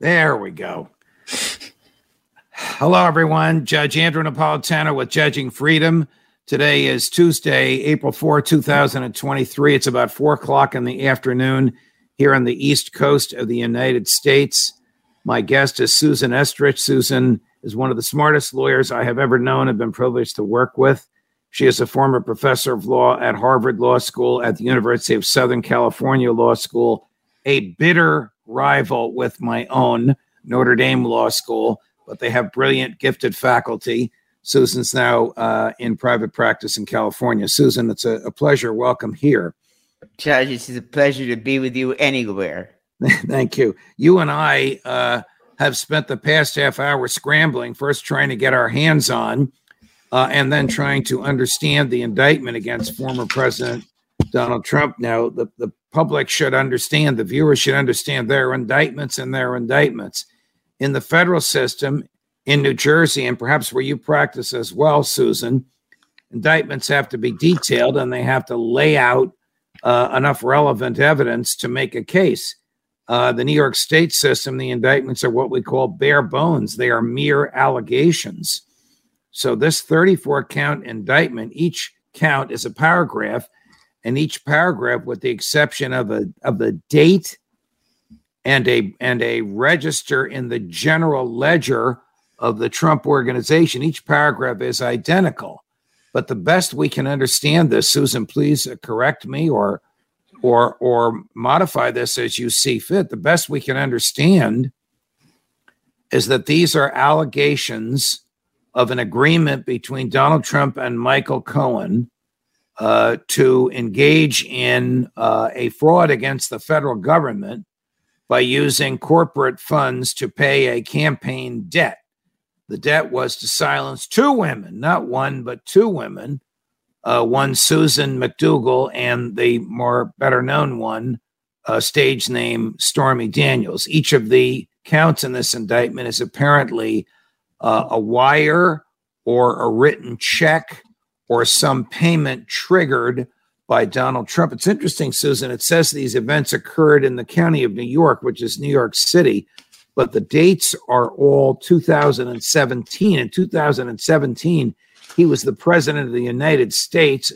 There we go. Hello, everyone. Judge Andrew Napolitano with Judging Freedom. Today is Tuesday, April 4, 2023. It's about 4 o'clock in the afternoon here on the East Coast of the United States. My guest is Susan Estrich. Susan is one of the smartest lawyers I have ever known and been privileged to work with. She is a former professor of law at Harvard Law School, at the University of Southern California Law School, a bitter rival with my own Notre Dame Law School, but they have brilliant, gifted faculty. Susan's now uh, in private practice in California. Susan, it's a, a pleasure. Welcome here. Judge, it's a pleasure to be with you anywhere. Thank you. You and I uh, have spent the past half hour scrambling, first trying to get our hands on, uh, and then trying to understand the indictment against former President Donald Trump. Now, the, the public should understand, the viewers should understand their indictments and their indictments. In the federal system in New Jersey, and perhaps where you practice as well, Susan, indictments have to be detailed and they have to lay out uh, enough relevant evidence to make a case. Uh, the New York State system, the indictments are what we call bare bones. They are mere allegations. So, this 34 count indictment, each count is a paragraph, and each paragraph, with the exception of a of the date and a and a register in the general ledger of the Trump organization, each paragraph is identical. But the best we can understand this, Susan, please correct me or or or modify this as you see fit. The best we can understand is that these are allegations of an agreement between Donald Trump and Michael Cohen uh, to engage in uh, a fraud against the federal government by using corporate funds to pay a campaign debt. The debt was to silence two women, not one, but two women uh, one Susan McDougal and the more better known one, uh, stage name Stormy Daniels. Each of the counts in this indictment is apparently uh, a wire or a written check or some payment triggered by Donald Trump. It's interesting, Susan. It says these events occurred in the county of New York, which is New York City, but the dates are all 2017. In 2017, he was the president of the United States,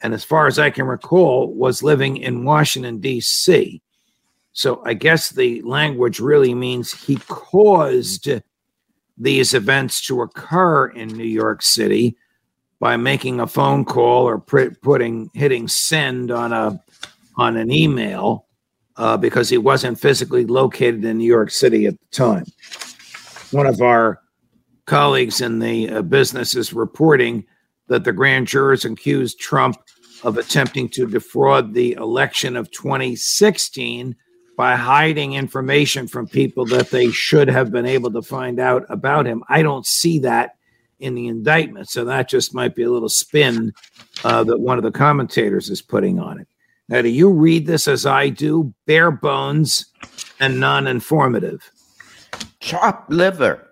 and as far as I can recall, was living in Washington, D.C. So I guess the language really means he caused these events to occur in New York City by making a phone call or putting hitting send on a on an email uh, because he wasn't physically located in New York City at the time. One of our colleagues in the uh, business is reporting that the grand jurors accused Trump of attempting to defraud the election of 2016 by hiding information from people that they should have been able to find out about him. I don't see that in the indictment. So that just might be a little spin uh, that one of the commentators is putting on it. Now, do you read this as I do, bare bones and non informative? Chopped liver.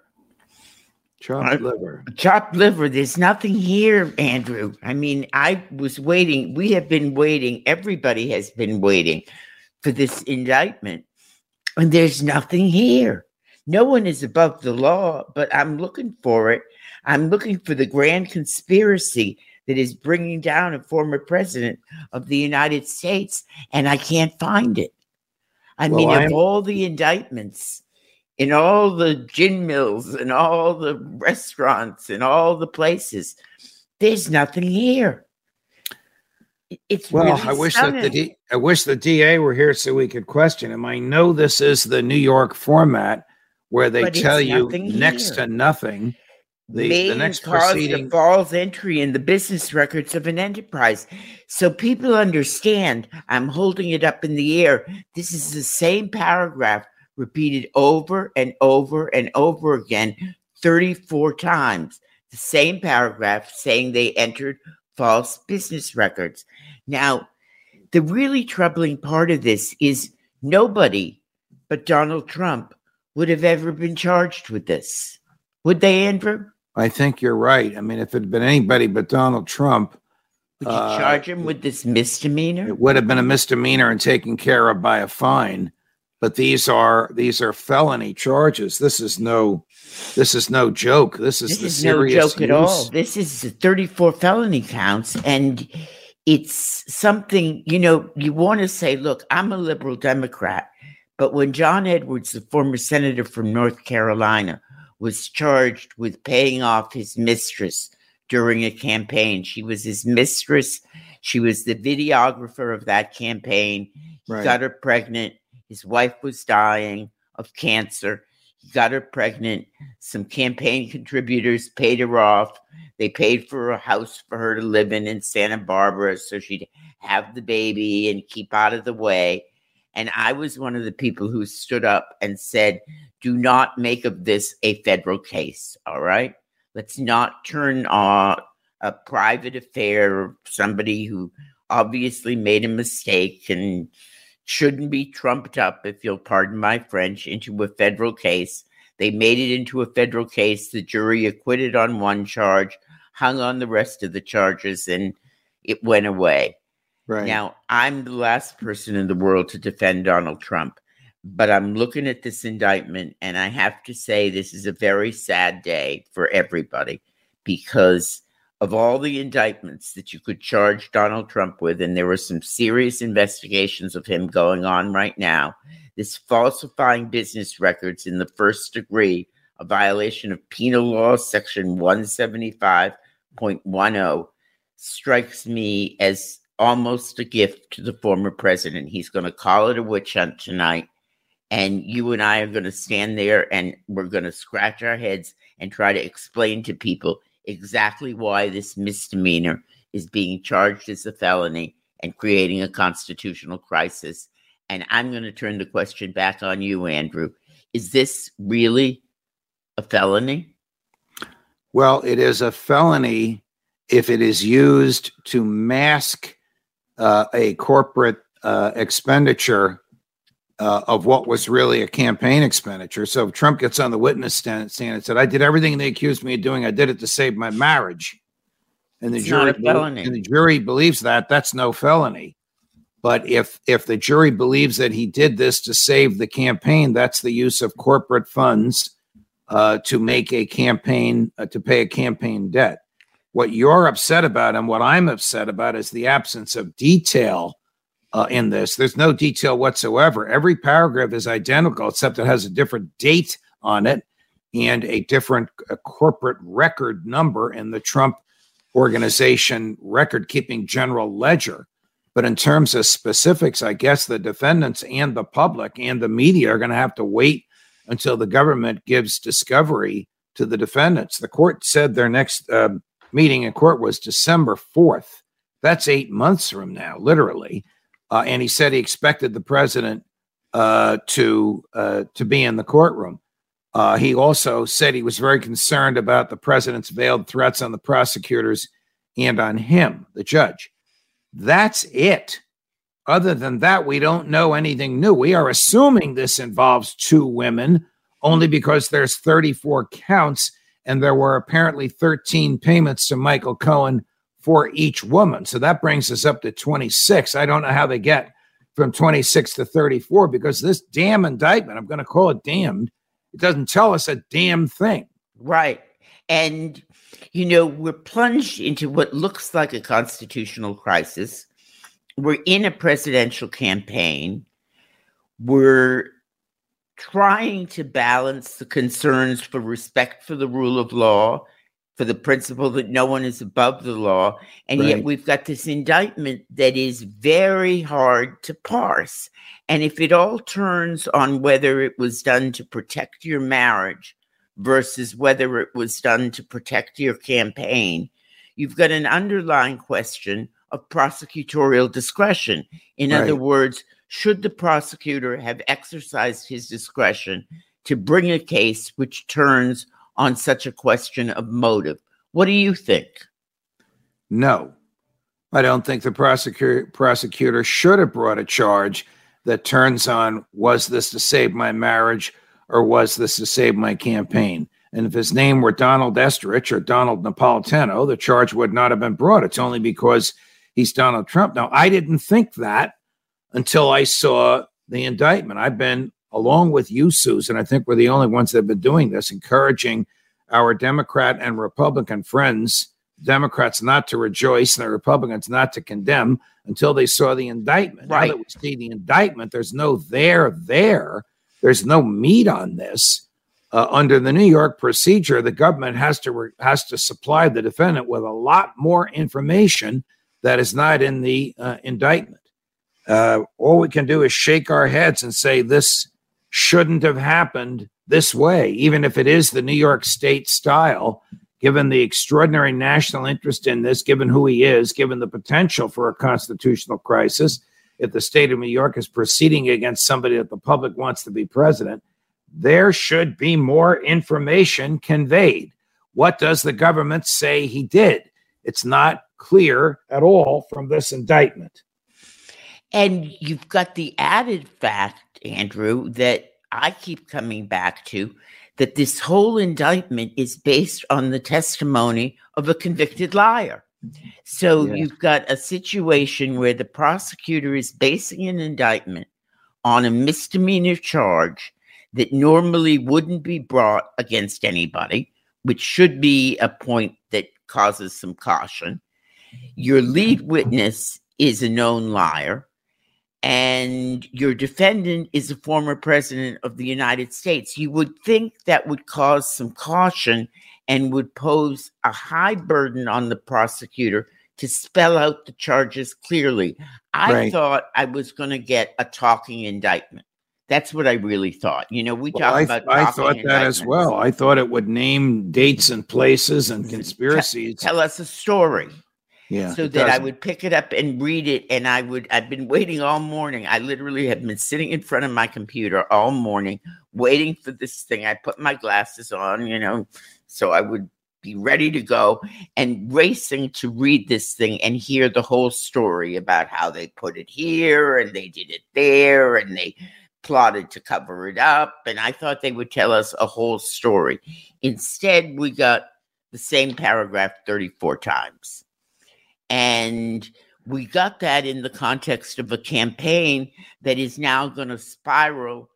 Chopped liver. Chopped liver. There's nothing here, Andrew. I mean, I was waiting. We have been waiting. Everybody has been waiting for this indictment. And there's nothing here. No one is above the law, but I'm looking for it. I'm looking for the grand conspiracy that is bringing down a former president of the United States, and I can't find it. I well, mean, I'm- of all the indictments, in all the gin mills and all the restaurants and all the places. There's nothing here. It's well. Really I wish that the D, I wish the DA were here so we could question him. I know this is the New York format where they but tell you next to nothing. The, the next proceeding the false entry in the business records of an enterprise, so people understand. I'm holding it up in the air. This is the same paragraph repeated over and over and over again 34 times the same paragraph saying they entered false business records. Now, the really troubling part of this is nobody but Donald Trump would have ever been charged with this. Would they, Andrew? I think you're right. I mean, if it had been anybody but Donald Trump, would you uh, charge him with this misdemeanor? It would have been a misdemeanor and taken care of by a fine. But these are these are felony charges. This is no this is no joke. This is this the is no serious joke at all. This is 34 felony counts, and it's something you know. You want to say, "Look, I'm a liberal Democrat," but when John Edwards, the former senator from North Carolina, was charged with paying off his mistress during a campaign, she was his mistress. She was the videographer of that campaign. He Right. got her pregnant. His wife was dying of cancer. He got her pregnant. Some campaign contributors paid her off. They paid for a house for her to live in in Santa Barbara so she'd have the baby and keep out of the way. And I was one of the people who stood up and said, do not make of this a federal case. All right. Let's not turn on a private affair of somebody who obviously made a mistake and shouldn't be trumped up, if you'll pardon my French, into a federal case. They made it into a federal case. The jury acquitted on one charge, hung on the rest of the charges, and it went away. Right. Now, I'm the last person in the world to defend Donald Trump, but I'm looking at this indictment, and I have to say this is a very sad day for everybody because of all the indictments that you could charge Donald Trump with, and there were some serious investigations of him going on right now. This falsifying business records in the first degree, a violation of penal law section 175.10, strikes me as almost a gift to the former president. He's going to call it a witch hunt tonight. And you and I are going to stand there and we're going to scratch our heads and try to explain to people exactly why this misdemeanor is being charged as a felony and creating a constitutional crisis. And I'm going to turn the question back on you, Andrew. Is this really a felony? Well, it is a felony if it is used to mask uh, a corporate uh, expenditure uh, of what was really a campaign expenditure. So if Trump gets on the witness stand, stand and said, "I did everything they accused me of doing. I did it to save my marriage," and the It's jury not a felony. and the jury believes that, that's no felony. But if if the jury believes that he did this to save the campaign, that's the use of corporate funds uh, to make a campaign uh, to pay a campaign debt. What you're upset about and what I'm upset about is the absence of detail uh, in this. There's no detail whatsoever. Every paragraph is identical, except it has a different date on it and a different uh, corporate record number in the Trump organization record keeping general ledger. But in terms of specifics, I guess the defendants and the public and the media are going to have to wait until the government gives discovery to the defendants. The court said their next uh, meeting in court was December 4th. That's eight months from now, literally. Uh, and he said he expected the president uh, to uh, to be in the courtroom. Uh, he also said he was very concerned about the president's veiled threats on the prosecutors and on him, the judge. That's it. Other than that, we don't know anything new. We are assuming this involves two women only because there's 34 counts and there were apparently 13 payments to Michael Cohen for each woman. So that brings us up to 26. I don't know how they get from 26 to 34 because this damn indictment, I'm going to call it damned, it doesn't tell us a damn thing. Right. And, you know, we're plunged into what looks like a constitutional crisis. We're in a presidential campaign. We're trying to balance the concerns for respect for the rule of law, for the principle that no one is above the law. And yet we've got this indictment that is very hard to parse. And if it all turns on whether it was done to protect your marriage versus whether it was done to protect your campaign, you've got an underlying question of prosecutorial discretion. In other words, should the prosecutor have exercised his discretion to bring a case which turns on such a question of motive? What do you think? No. I don't think the prosecutor prosecutor should have brought a charge that turns on was this to save my marriage or was this to save my campaign? And if his name were Donald Estrich or Donald Napolitano, the charge would not have been brought. It's only because he's Donald Trump. Now, I didn't think that until I saw the indictment. I've been, along with you, Susan, I think we're the only ones that have been doing this, encouraging our Democrat and Republican friends, Democrats not to rejoice and the Republicans not to condemn until they saw the indictment. Right. Now that we see the indictment, there's no there there. There's no meat on this. Uh, under the New York procedure, the government has to re- has to supply the defendant with a lot more information that is not in the uh, indictment. Uh, all we can do is shake our heads and say this shouldn't have happened this way, even if it is the New York State style. Given the extraordinary national interest in this, given who he is, given the potential for a constitutional crisis, if the state of New York is proceeding against somebody that the public wants to be president, there should be more information conveyed. What does the government say he did? It's not clear at all from this indictment. And you've got the added fact, Andrew, that I keep coming back to that this whole indictment is based on the testimony of a convicted liar. So Yeah. you've got a situation where the prosecutor is basing an indictment on a misdemeanor charge that normally wouldn't be brought against anybody, which should be a point that causes some caution. Your lead witness is a known liar, and your defendant is a former president of the United States. You would think that would cause some caution and would pose a high burden on the prosecutor to spell out the charges clearly. I Right. thought I was going to get a talking indictment. That's what I really thought. You know, we Well, talk I, about I thought that as well. I thought it would name dates and places and conspiracies. Tell us a story. Yeah, so that I doesn't. would pick it up and read it. And I would, I've been waiting all morning. I literally have been sitting in front of my computer all morning, waiting for this thing. I put my glasses on, you know, so I would be ready to go and racing to read this thing and hear the whole story about how they put it here and they did it there and they plotted to cover it up. And I thought they would tell us a whole story. Instead, we got the same paragraph 34 times. And we got that in the context of a campaign that is now going to spiral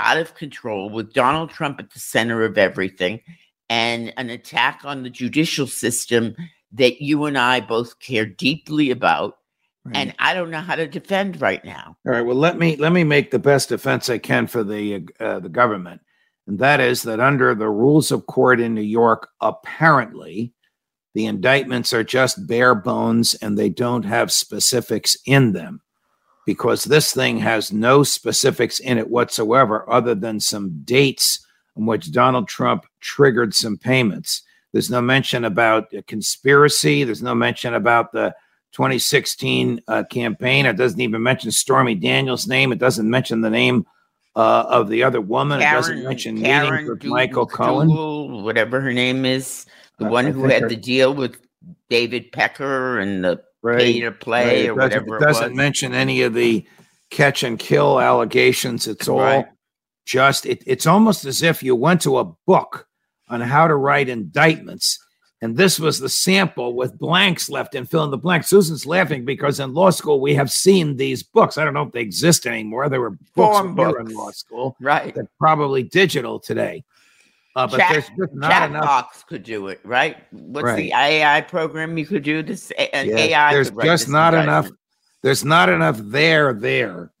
out of control with Donald Trump at the center of everything and an attack on the judicial system that you and I both care deeply about. Right. And I don't know how to defend right now. All right. Well, let me let me make the best defense I can for the uh, the government, and that is that under the rules of court in New York, apparently, the indictments are just bare bones and they don't have specifics in them, because this thing has no specifics in it whatsoever, other than some dates in which Donald Trump triggered some payments. There's no mention about a conspiracy. There's no mention about the 2016 uh, campaign. It doesn't even mention Stormy Daniels' name. It doesn't mention the name uh, of the other woman. it doesn't mention meetings with Michael Cohen. Whatever her name is, the I- one I who had the deal with David Pecker and the pay to play Right. or doesn't, whatever it doesn't mention any of the catch and kill allegations. It's all Right. just, it, it's almost as if you went to a book on how to write indictments. And this was the sample with blanks left and fill in the blank. Susan's laughing because in law school we have seen these books. I don't know if they exist anymore. They were books Form when we were in law school. right. They're probably digital today. Uh, but Chat- there's just not enough. Chatbox could do it, right? What's Right. the AI program you could do? This an Yeah, AI. there's just not enough there's not enough there there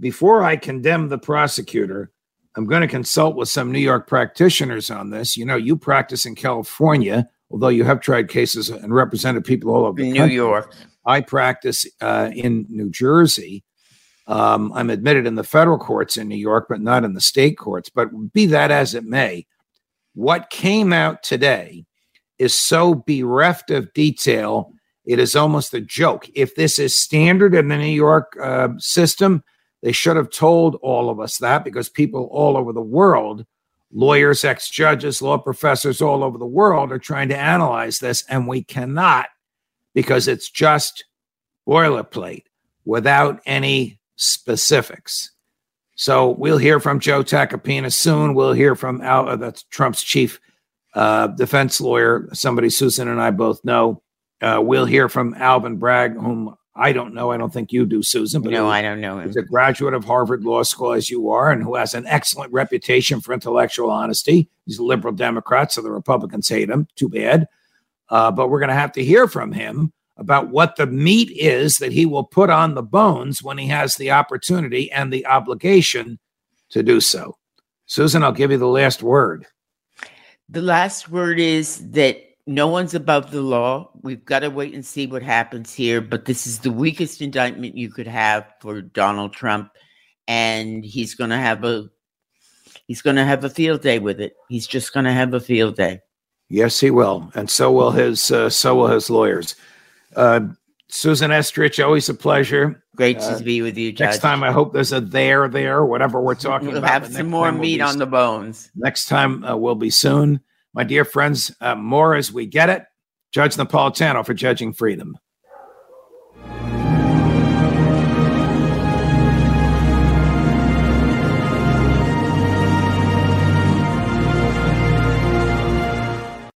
before i condemn the prosecutor i'm going to consult with some new york practitioners on this you know you practice in california although you have tried cases and represented people all over New country. York. i practice uh, in new jersey um, i'm admitted in the federal courts in new york but not in the state courts but be that as it may what came out today is so bereft of detail it is almost a joke. If this is standard in the New York uh, system, They should have told all of us that because people all over the world, lawyers, ex judges, law professors all over the world are trying to analyze this, and we cannot because it's just boilerplate without any specifics. So we'll hear from Joe Tacopina soon. We'll hear from Al, uh, that's Trump's chief uh, defense lawyer, somebody Susan and I both know. Uh, we'll hear from Alvin Bragg, whom I don't know. I don't think you do, Susan. But no, I don't know him. He's a graduate of Harvard Law School, as you are, and who has an excellent reputation for intellectual honesty. He's a liberal Democrat, so the Republicans hate him. Too bad. Uh, but we're going to have to hear from him about what the meat is that he will put on the bones when he has the opportunity and the obligation to do so. Susan, I'll give you the last word. The last word is that no one's above the law. We've got to wait and see what happens here. But this is the weakest indictment you could have for Donald Trump, and he's going to have a he's going to have a field day with it. He's just going to have a field day. Yes, he will, and so will his uh, so will his lawyers. Uh, Susan Estrich, always a pleasure. Great to uh, be with you, Judge. Next time, I hope there's a there there, whatever we're talking we'll about. Have some more meat we'll on the bones. Next time uh, will be soon. My dear friends, uh, more as we get it. Judge Napolitano for Judging Freedom.